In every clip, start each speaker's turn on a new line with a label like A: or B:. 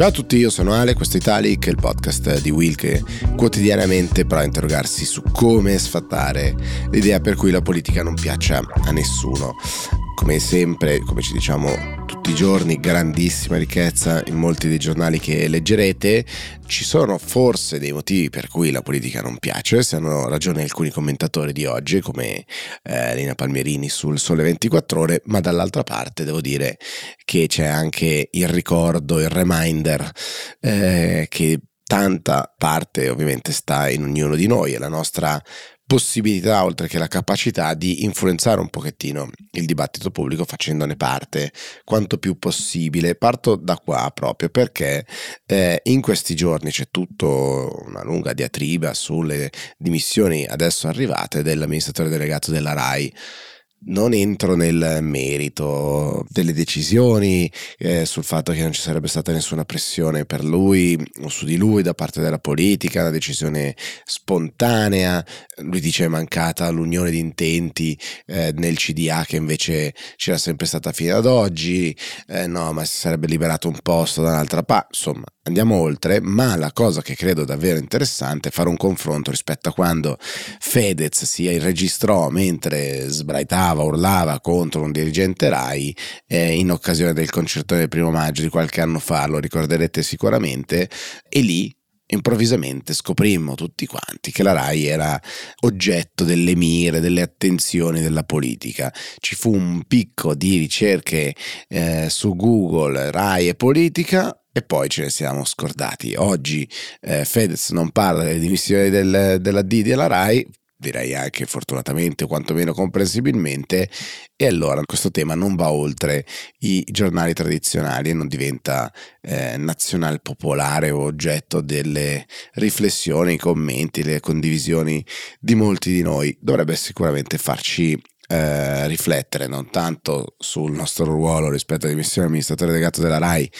A: Ciao a tutti, io sono Ale, questo è Italic, il podcast di Will che quotidianamente prova a interrogarsi su come sfatare l'idea per cui la politica non piaccia a nessuno. Come sempre, come ci diciamo tutti i giorni, grandissima ricchezza in molti dei giornali che leggerete. Ci sono forse dei motivi per cui la politica non piace, se hanno ragione alcuni commentatori di oggi, come eh, Lina Palmierini sul Sole 24 Ore, ma dall'altra parte devo dire che c'è anche il ricordo, il reminder eh, che tanta parte ovviamente sta in ognuno di noi e la nostra possibilità, oltre che la capacità di influenzare un pochettino il dibattito pubblico facendone parte quanto più possibile. Parto da qua proprio perché eh, in questi giorni c'è tutta una lunga diatriba sulle dimissioni adesso arrivate dell'amministratore delegato della RAI non entro nel merito delle decisioni, eh, sul fatto che non ci sarebbe stata nessuna pressione per lui o su di lui da parte della politica, una decisione spontanea. Lui dice è mancata l'unione di intenti eh, nel CDA che invece c'era sempre stata fino ad oggi, eh, no, ma si sarebbe liberato un posto da un'altra parte. Insomma, andiamo oltre, ma la cosa che credo davvero interessante è fare un confronto rispetto a quando Fedez si registrò mentre sbraitava, urlava contro un dirigente RAI eh, in occasione del concerto del primo maggio di qualche anno fa, lo ricorderete sicuramente, e lì improvvisamente scoprimmo tutti quanti che la RAI era oggetto delle mire, delle attenzioni della politica. Ci fu un picco di ricerche eh, su Google, RAI e politica, e poi ce ne siamo scordati. Oggi eh, Fedez non parla delle dimissioni del, della D della RAI, direi anche fortunatamente, quantomeno comprensibilmente, e allora questo tema non va oltre i giornali tradizionali e non diventa eh, nazional popolare o oggetto delle riflessioni, i commenti, le condivisioni di molti di noi. Dovrebbe sicuramente farci eh, riflettere non tanto sul nostro ruolo rispetto alla dimissione amministratore delegato della RAI,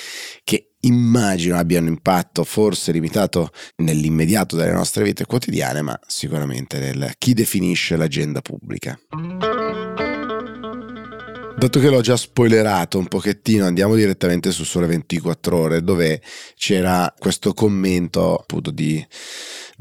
A: che immagino abbia un impatto forse limitato nell'immediato delle nostre vite quotidiane, ma sicuramente nel chi definisce l'agenda pubblica. Dato che l'ho già spoilerato un pochettino, andiamo direttamente su Sole 24 Ore, dove c'era questo commento appunto di,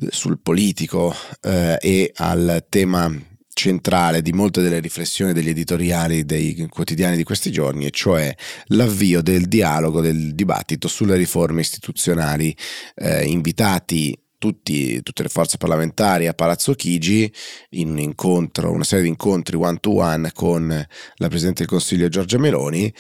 A: sul politico eh, e al tema centrale di molte delle riflessioni degli editoriali dei quotidiani di questi giorni, e cioè l'avvio del dialogo, del dibattito sulle riforme istituzionali, eh, invitati tutti, tutte le forze parlamentari a Palazzo Chigi in un incontro, una serie di incontri one to one con la Presidente del Consiglio Giorgia Meloni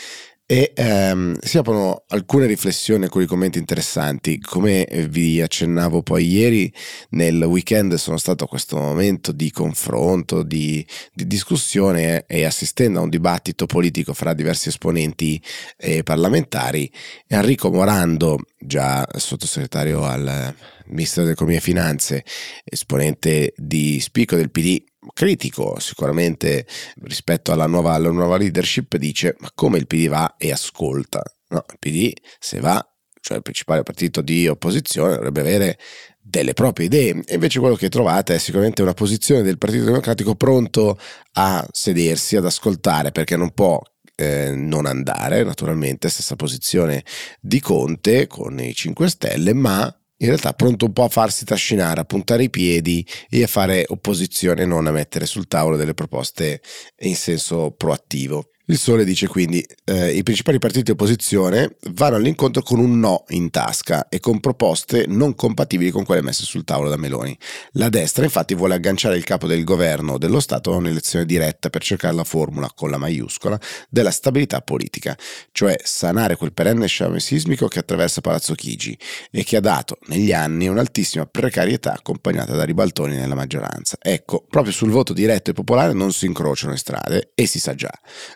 A: e ehm, si aprono alcune riflessioni, alcuni commenti interessanti. Come vi accennavo poi ieri, nel weekend sono stato a questo momento di confronto, di, di discussione e assistendo a un dibattito politico fra diversi esponenti eh, parlamentari, Enrico Morando, già sottosegretario al Ministero dell'Economia e Finanze, esponente di spicco del PD, critico sicuramente rispetto alla nuova, alla nuova leadership, dice ma come il PD va e ascolta? No, il PD se va, cioè il principale partito di opposizione, dovrebbe avere delle proprie idee e invece quello che trovate è sicuramente una posizione del Partito Democratico pronto a sedersi, ad ascoltare perché non può eh, non andare, naturalmente stessa posizione di Conte con i 5 Stelle, ma in realtà pronto un po' a farsi trascinare, a puntare i piedi e a fare opposizione, non a mettere sul tavolo delle proposte in senso proattivo. Il Sole dice quindi eh, i principali partiti di opposizione vanno all'incontro con un no in tasca e con proposte non compatibili con quelle messe sul tavolo da Meloni. La destra infatti vuole agganciare il capo del governo dello Stato a un'elezione diretta per cercare la formula, con la maiuscola, della stabilità politica, cioè sanare quel perenne sciame sismico che attraversa Palazzo Chigi e che ha dato negli anni un'altissima precarietà accompagnata da ribaltoni nella maggioranza. Ecco, proprio sul voto diretto e popolare non si incrociano le strade e si sa già.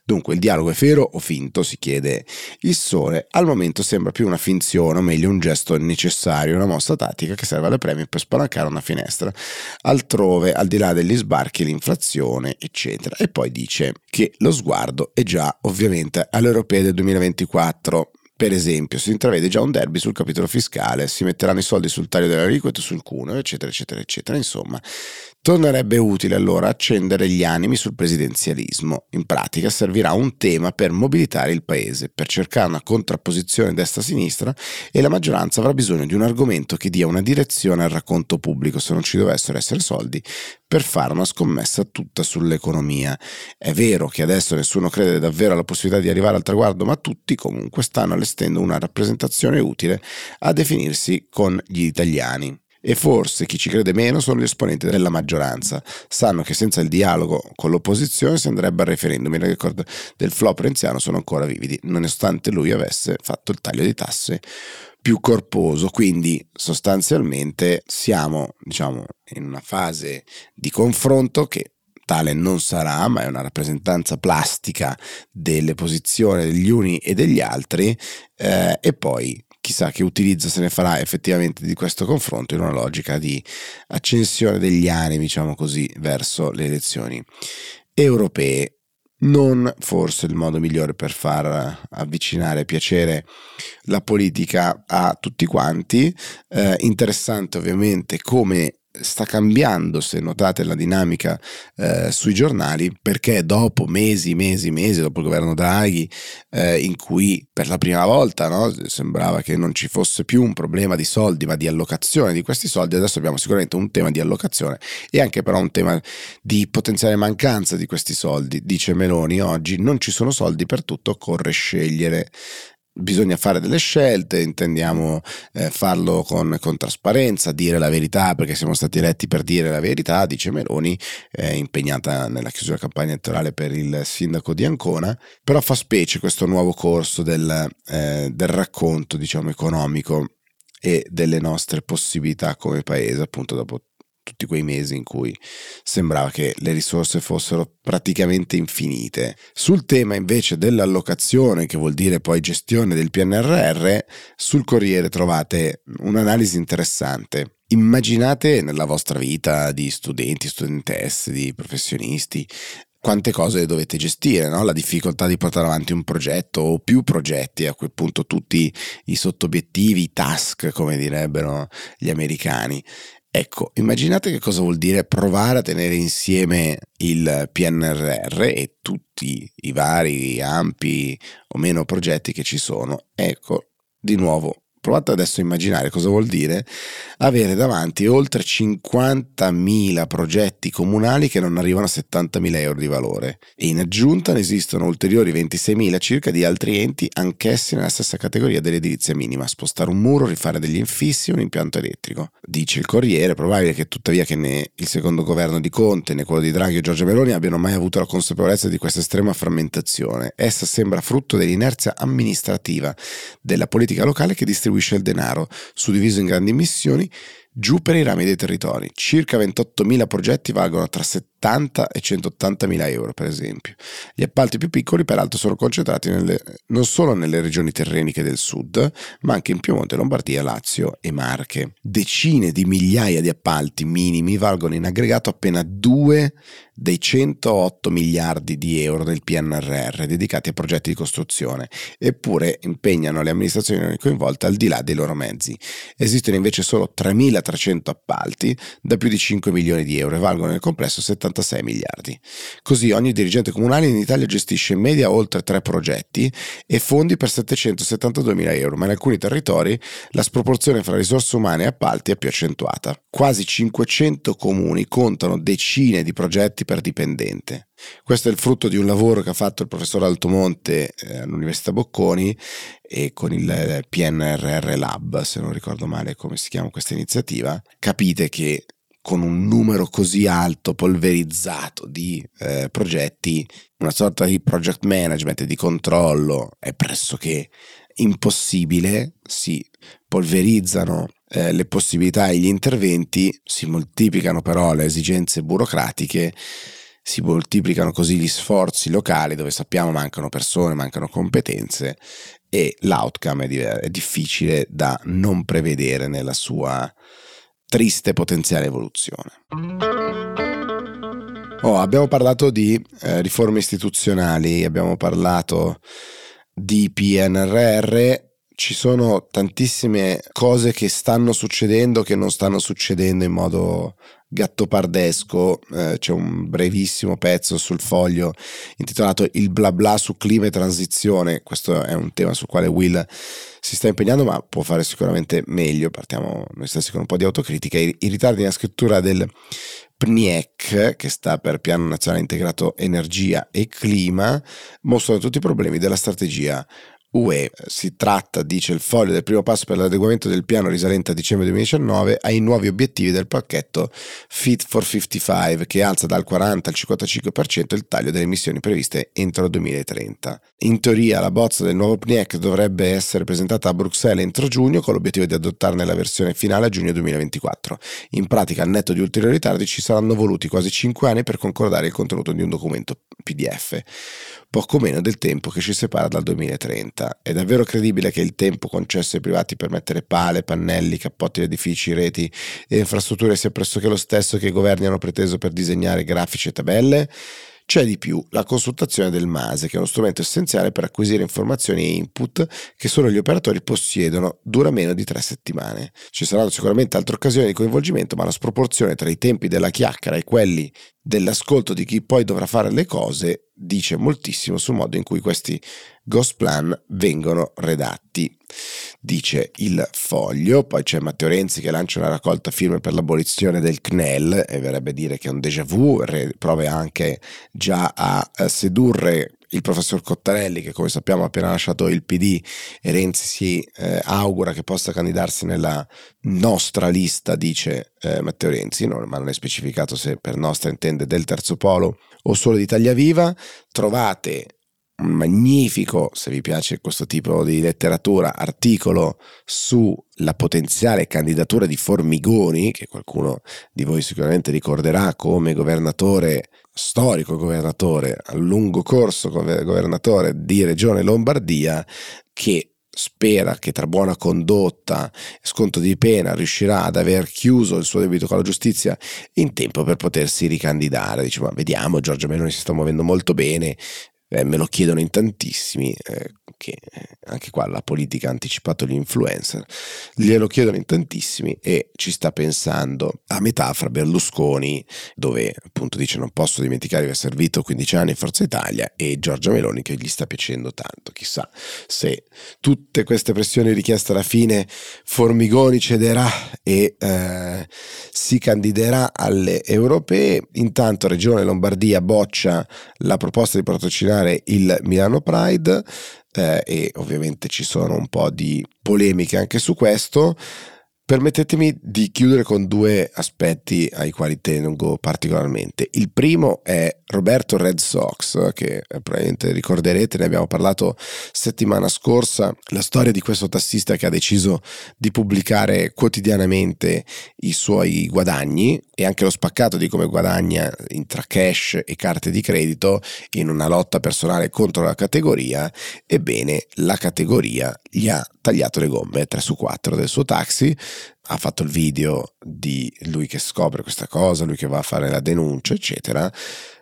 A: Dunque, Dunque il dialogo è vero o finto, si chiede il sole. Al momento sembra più una finzione, o meglio un gesto necessario, una mossa tattica che serve alle premio per spalancare una finestra. Altrove, al di là degli sbarchi, l'inflazione, eccetera. E poi dice che lo sguardo è già ovviamente all'europea del 2024 per esempio, si intravede già un derby sul capitolo fiscale, si metteranno i soldi sul taglio dell'aliquota, sul cuneo, eccetera, eccetera, eccetera. Insomma, Tornerebbe utile allora accendere gli animi sul presidenzialismo. In pratica servirà un tema per mobilitare il paese, per cercare una contrapposizione destra-sinistra e la maggioranza avrà bisogno di un argomento che dia una direzione al racconto pubblico se non ci dovessero essere soldi per fare una scommessa tutta sull'economia. È vero che adesso nessuno crede davvero alla possibilità di arrivare al traguardo, ma tutti comunque stanno allestendo una rappresentazione utile a definirsi con gli italiani e forse chi ci crede meno sono gli esponenti della maggioranza. Sanno che senza il dialogo con l'opposizione si andrebbe al referendum. I record del flop renziano sono ancora vividi, nonostante lui avesse fatto il taglio di tasse più corposo. Quindi sostanzialmente siamo, diciamo, in una fase di confronto che tale non sarà, ma è una rappresentanza plastica delle posizioni degli uni e degli altri, eh, e poi chissà che utilizzo se ne farà effettivamente di questo confronto in una logica di accensione degli animi, diciamo così, verso le elezioni europee. Non forse il modo migliore per far avvicinare e piacere la politica a tutti quanti. Eh, interessante ovviamente come sta cambiando, se notate la dinamica eh, sui giornali, perché dopo mesi, mesi, mesi, dopo il governo Draghi, eh, in cui per la prima volta no, sembrava che non ci fosse più un problema di soldi, ma di allocazione di questi soldi, adesso abbiamo sicuramente un tema di allocazione e anche però un tema di potenziale mancanza di questi soldi. Dice Meloni oggi, non ci sono soldi per tutto, occorre scegliere bisogna fare delle scelte, intendiamo eh, farlo con, con, trasparenza, dire la verità perché siamo stati eletti per dire la verità, dice Meloni, eh, impegnata nella chiusura campagna elettorale per il sindaco di Ancona, però fa specie questo nuovo corso del, eh, del racconto diciamo economico e delle nostre possibilità come paese appunto dopo tutti quei mesi in cui sembrava che le risorse fossero praticamente infinite. Sul tema invece dell'allocazione, che vuol dire poi gestione del PNRR, sul Corriere trovate un'analisi interessante. Immaginate nella vostra vita di studenti, studentesse, di professionisti, quante cose dovete gestire, no? la difficoltà di portare avanti un progetto o più progetti, a quel punto tutti i sottobiettivi, i task, come direbbero gli americani. Ecco, immaginate che cosa vuol dire provare a tenere insieme il PNRR e tutti i vari ampi o meno progetti che ci sono. Ecco, di nuovo, Provate adesso a immaginare cosa vuol dire avere davanti oltre 50.000 progetti comunali che non arrivano a 70.000 euro di valore e in aggiunta ne esistono ulteriori 26.000 circa di altri enti anch'essi nella stessa categoria dell'edilizia minima, spostare un muro, rifare degli infissi, un impianto elettrico. Dice il Corriere, probabile che tuttavia che né il secondo governo di Conte né quello di Draghi o Giorgio Meloni abbiano mai avuto la consapevolezza di questa estrema frammentazione. Essa sembra frutto dell'inerzia amministrativa della politica locale che distribuisce distribuisce il denaro, suddiviso in grandi missioni, giù per i rami dei territori. Circa 28.000 progetti valgono tra 70 e 180 mila euro, per esempio. Gli appalti più piccoli, peraltro, sono concentrati nelle, non solo nelle regioni terreniche del sud, ma anche in Piemonte, Lombardia, Lazio e Marche. Decine di migliaia di appalti minimi valgono in aggregato appena due dei 108 miliardi di euro del PNRR dedicati a progetti di costruzione, eppure impegnano le amministrazioni coinvolte al di là dei loro mezzi. Esistono invece solo 3.300 appalti da più di 5 milioni di euro e valgono nel complesso 70 76 miliardi. Così ogni dirigente comunale in Italia gestisce in media oltre tre progetti e fondi per 772 mila euro, ma in alcuni territori la sproporzione fra risorse umane e appalti è più accentuata. Quasi 500 comuni contano decine di progetti per dipendente. Questo è il frutto di un lavoro che ha fatto il professor Altomonte eh, all'Università Bocconi e con il eh, PNRR Lab, se non ricordo male come si chiama questa iniziativa. Capite che con un numero così alto, polverizzato di eh, progetti, una sorta di project management di controllo è pressoché impossibile, si polverizzano eh, le possibilità e gli interventi, si moltiplicano però le esigenze burocratiche, si moltiplicano così gli sforzi locali dove sappiamo mancano persone, mancano competenze e l'outcome è, è difficile da non prevedere nella sua triste potenziale evoluzione. Oh, abbiamo parlato di eh, riforme istituzionali, abbiamo parlato di PNRR, ci sono tantissime cose che stanno succedendo, che non stanno succedendo in modo gattopardesco, eh, c'è un brevissimo pezzo sul foglio intitolato Il bla bla su clima e transizione, questo è un tema sul quale Will si sta impegnando ma può fare sicuramente meglio, partiamo noi stessi con un po' di autocritica, i, i ritardi nella scrittura del PNIEC, che sta per Piano Nazionale Integrato Energia e Clima, mostrano tutti i problemi della strategia UE. Si tratta, dice il foglio, del primo passo per l'adeguamento del piano risalente a dicembre 2019 ai nuovi obiettivi del pacchetto Fit for 55 che alza dal 40 al 55% il taglio delle emissioni previste entro il 2030. In teoria la bozza del nuovo PNIEC dovrebbe essere presentata a Bruxelles entro giugno con l'obiettivo di adottarne la versione finale a giugno 2024. In pratica, al netto di ulteriori ritardi, ci saranno voluti quasi 5 anni per concordare il contenuto di un documento PDF poco meno del tempo che ci separa dal 2030. È davvero credibile che il tempo concesso ai privati per mettere pale, pannelli, cappotti di edifici, reti e infrastrutture sia pressoché lo stesso che i governi hanno preteso per disegnare grafici e tabelle? C'è di più, la consultazione del MASE, che è uno strumento essenziale per acquisire informazioni e input che solo gli operatori possiedono, dura meno di tre settimane. Ci saranno sicuramente altre occasioni di coinvolgimento, ma la sproporzione tra i tempi della chiacchiera e quelli dell'ascolto di chi poi dovrà fare le cose dice moltissimo sul modo in cui questi ghost plan vengono redatti. Dice il foglio, poi c'è Matteo Renzi che lancia una raccolta firme per l'abolizione del CNEL e verrebbe dire che è un déjà vu, prove anche già a sedurre il professor Cottarelli che come sappiamo ha appena lasciato il PD e Renzi si eh, augura che possa candidarsi nella nostra lista, dice eh, Matteo Renzi, no, ma non è specificato se per nostra intende del terzo polo o solo di Italia Viva. Trovate magnifico, se vi piace questo tipo di letteratura, articolo sulla potenziale candidatura di Formigoni, che qualcuno di voi sicuramente ricorderà come governatore storico governatore, a lungo corso governatore di Regione Lombardia, che spera che tra buona condotta e sconto di pena riuscirà ad aver chiuso il suo debito con la giustizia in tempo per potersi ricandidare. Dice, ma vediamo, Giorgio Meloni si sta muovendo molto bene, eh, me lo chiedono in tantissimi, eh, che eh, anche qua la politica ha anticipato gli influencer, glielo chiedono in tantissimi e ci sta pensando a metà fra Berlusconi, dove appunto dice non posso dimenticare di aver servito 15 anni in Forza Italia, e Giorgia Meloni che gli sta piacendo tanto. Chissà se tutte queste pressioni richieste alla fine Formigoni cederà e eh, si candiderà alle europee. Intanto Regione Lombardia boccia la proposta di patrocinare il Milano Pride eh, e ovviamente ci sono un po' di polemiche anche su questo. Permettetemi di chiudere con due aspetti ai quali tengo particolarmente. Il primo è Roberto Red Sox, che eh, probabilmente ricorderete, ne abbiamo parlato settimana scorsa, la storia di questo tassista che ha deciso di pubblicare quotidianamente i suoi guadagni e anche lo spaccato di come guadagna tra cash e carte di credito in una lotta personale contro la categoria. Ebbene, la categoria gli ha tagliato le gomme 3 su 4 del suo taxi ha fatto il video di lui che scopre questa cosa, lui che va a fare la denuncia, eccetera.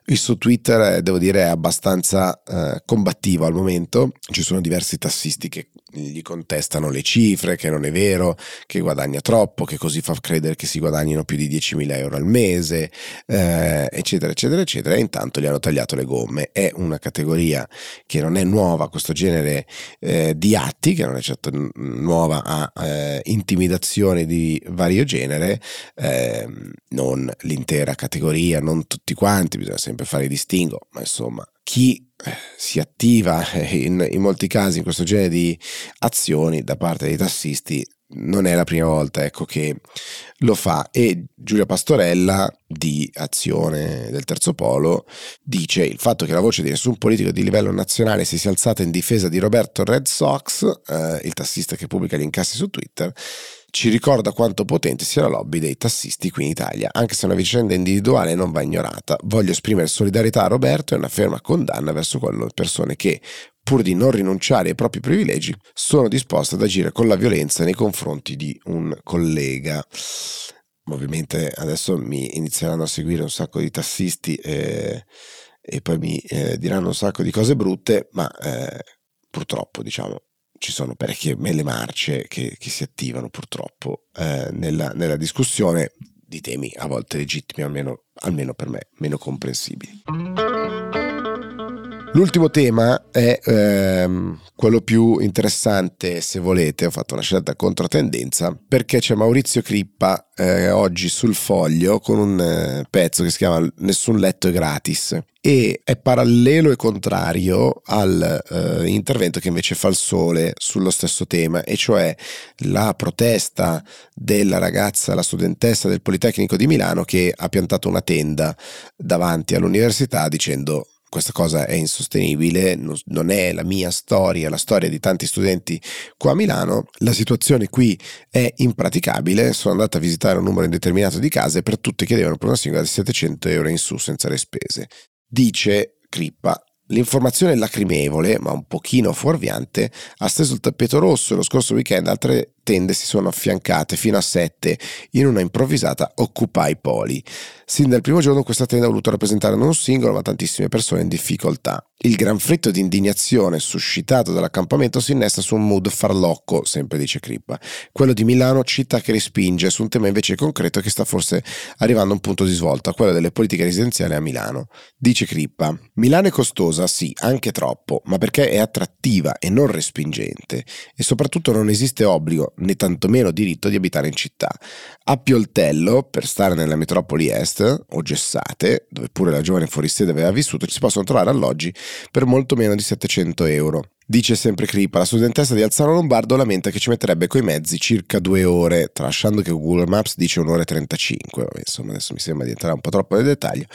A: Il suo Twitter, devo dire, è abbastanza eh, combattivo al momento. Ci sono diversi tassisti che gli contestano le cifre, che non è vero, che guadagna troppo, che così fa credere che si guadagnino più di 10.000 euro al mese, eh, eccetera, eccetera, eccetera. E intanto gli hanno tagliato le gomme. È una categoria che non è nuova questo genere eh, di atti, che non è certo nuova a eh, intimidazioni di vario genere, ehm, non l'intera categoria, non tutti quanti, bisogna sempre fare distingo, ma insomma chi eh, si attiva in, in, molti casi in questo genere di azioni da parte dei tassisti non è la prima volta ecco, che lo fa. E Giulia Pastorella di Azione del Terzo Polo dice il fatto che la voce di nessun politico di livello nazionale si sia alzata in difesa di Roberto Red Sox, eh, il tassista che pubblica gli incassi su Twitter, ci ricorda quanto potente sia la lobby dei tassisti qui in Italia, anche se una vicenda individuale non va ignorata. Voglio esprimere solidarietà a Roberto e una ferma condanna verso quelle persone che, pur di non rinunciare ai propri privilegi, sono disposte ad agire con la violenza nei confronti di un collega. Ovviamente adesso mi inizieranno a seguire un sacco di tassisti e, e poi mi eh, diranno un sacco di cose brutte, ma eh, purtroppo diciamo ci sono parecchie mele marce che, che si attivano purtroppo eh, nella, nella, discussione. di temi a volte legittimi, almeno, almeno per me, meno comprensibili. L'ultimo tema è ehm, quello più interessante, se volete, ho fatto una scelta controtendenza, perché c'è Maurizio Crippa eh, oggi sul foglio con un eh, pezzo che si chiama Nessun letto è gratis. E è parallelo e contrario all'intervento eh, che invece fa il sole sullo stesso tema, e cioè la protesta della ragazza, la studentessa del Politecnico di Milano che ha piantato una tenda davanti all'università dicendo questa cosa è insostenibile, non è la mia storia, la storia di tanti studenti qua a Milano, la situazione qui è impraticabile, sono andato a visitare un numero indeterminato di case per tutte che devono per una singola di 700 euro in su senza le spese. Dice Crippa, L'informazione lacrimevole, ma un pochino fuorviante, ha steso il tappeto rosso lo scorso weekend altre tende si sono affiancate fino a sette in una improvvisata Occupy Poli. Sin dal primo giorno questa tenda ha voluto rappresentare non un singolo ma tantissime persone in difficoltà. Il gran fritto di indignazione suscitato dall'accampamento si innesta su un mood farlocco, sempre dice Crippa, quello di Milano città che respinge su un tema invece concreto che sta forse arrivando a un punto di svolta, quello delle politiche residenziali a Milano. Dice Crippa, Milano è costosa, sì, anche troppo, ma perché è attrattiva e non respingente e soprattutto non esiste obbligo né tantomeno diritto di abitare in città. A Pioltello, per stare nella metropoli est, o Gessate, dove pure la giovane fuorisede aveva vissuto, si possono trovare alloggi per molto meno di 700 euro. Dice sempre Cripa, la studentessa di Alzano Lombardo lamenta che ci metterebbe coi mezzi circa due ore, tralasciando che Google Maps dice un'ora e 35, insomma adesso mi sembra di entrare un po' troppo nel dettaglio.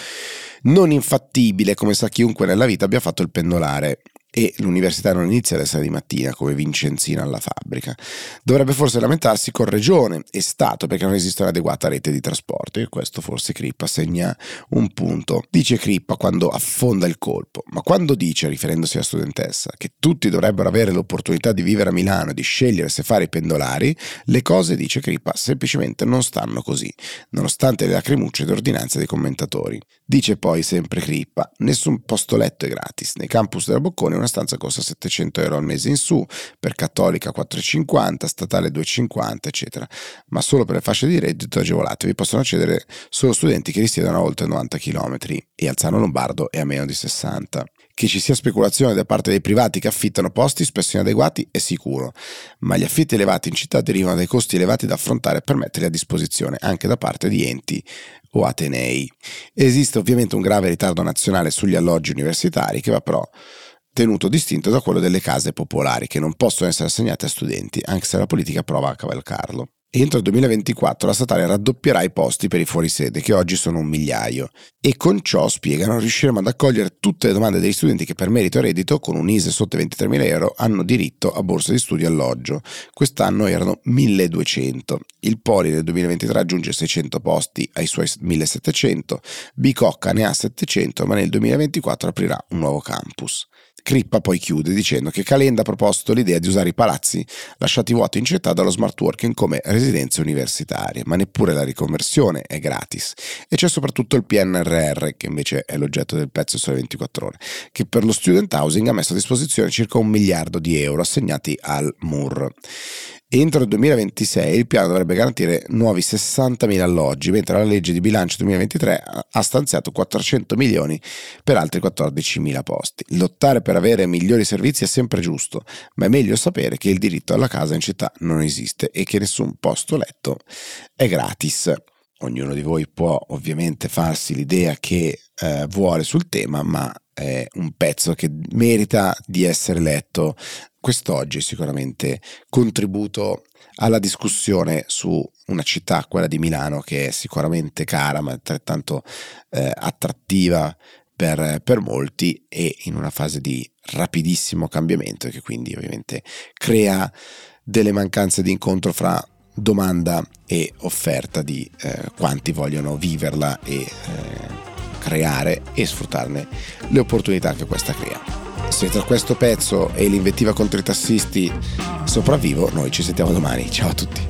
A: Non infattibile, come sa chiunque nella vita abbia fatto il pendolare e l'università non inizia ad essere di mattina come Vincenzina alla fabbrica. Dovrebbe forse lamentarsi con regione e Stato perché non esiste un'adeguata rete di trasporto e questo forse Crippa segna un punto. Dice Crippa quando affonda il colpo, ma quando dice, riferendosi alla studentessa, che tutti dovrebbero avere l'opportunità di vivere a Milano e di scegliere se fare i pendolari, le cose, dice Crippa, semplicemente non stanno così, nonostante le lacrimucce ed ordinanze dei commentatori. Dice poi sempre Crippa, nessun posto letto è gratis, nei campus della Boccone una stanza costa 700 euro al mese in su, per cattolica 4,50, statale 2,50 eccetera, ma solo per le fasce di reddito agevolate. Vi possono accedere solo studenti che risiedono a oltre 90 km e Alzano Lombardo è a meno di 60. Che ci sia speculazione da parte dei privati che affittano posti spesso inadeguati è sicuro, ma gli affitti elevati in città derivano dai costi elevati da affrontare per metterli a disposizione anche da parte di enti o atenei. Esiste ovviamente un grave ritardo nazionale sugli alloggi universitari che va però tenuto distinto da quello delle case popolari che non possono essere assegnate a studenti, anche se la politica prova a cavalcarlo. Entro il 2024 la statale raddoppierà i posti per i fuorisede, che oggi sono un migliaio, e con ciò spiegano riusciremo ad accogliere tutte le domande degli studenti che per merito e reddito, con un ISE sotto i 23.000 euro, hanno diritto a borsa di studio e alloggio. Quest'anno erano 1.200. Il Poli nel 2023 aggiunge 600 posti ai suoi 1.700, Bicocca ne ha 700, ma nel 2024 aprirà un nuovo campus. Crippa poi chiude dicendo che Calenda ha proposto l'idea di usare i palazzi lasciati vuoti in città dallo smart working come residenze universitarie, ma neppure la riconversione è gratis. E c'è soprattutto il PNRR, che invece è l'oggetto del pezzo sulle 24 ore, che per lo student housing ha messo a disposizione circa un miliardo di euro assegnati al MUR. Entro il 2026 il piano dovrebbe garantire nuovi 60.000 alloggi, mentre la legge di bilancio 2023 ha stanziato 400 milioni per altri 14.000 posti. Lottare per avere migliori servizi è sempre giusto, ma è meglio sapere che il diritto alla casa in città non esiste e che nessun posto letto è gratis. Ognuno di voi può ovviamente farsi l'idea che eh, vuole sul tema, ma è un pezzo che merita di essere letto quest'oggi sicuramente contributo alla discussione su una città, quella di Milano, che è sicuramente cara ma altrettanto eh, attrattiva per, per, molti e in una fase di rapidissimo cambiamento che quindi ovviamente crea delle mancanze di incontro fra domanda e offerta di eh, quanti vogliono viverla e eh, creare e sfruttarne le opportunità che questa crea. Se tra questo pezzo e l'invettiva contro i tassisti sopravvivo, noi ci sentiamo domani. Ciao a tutti.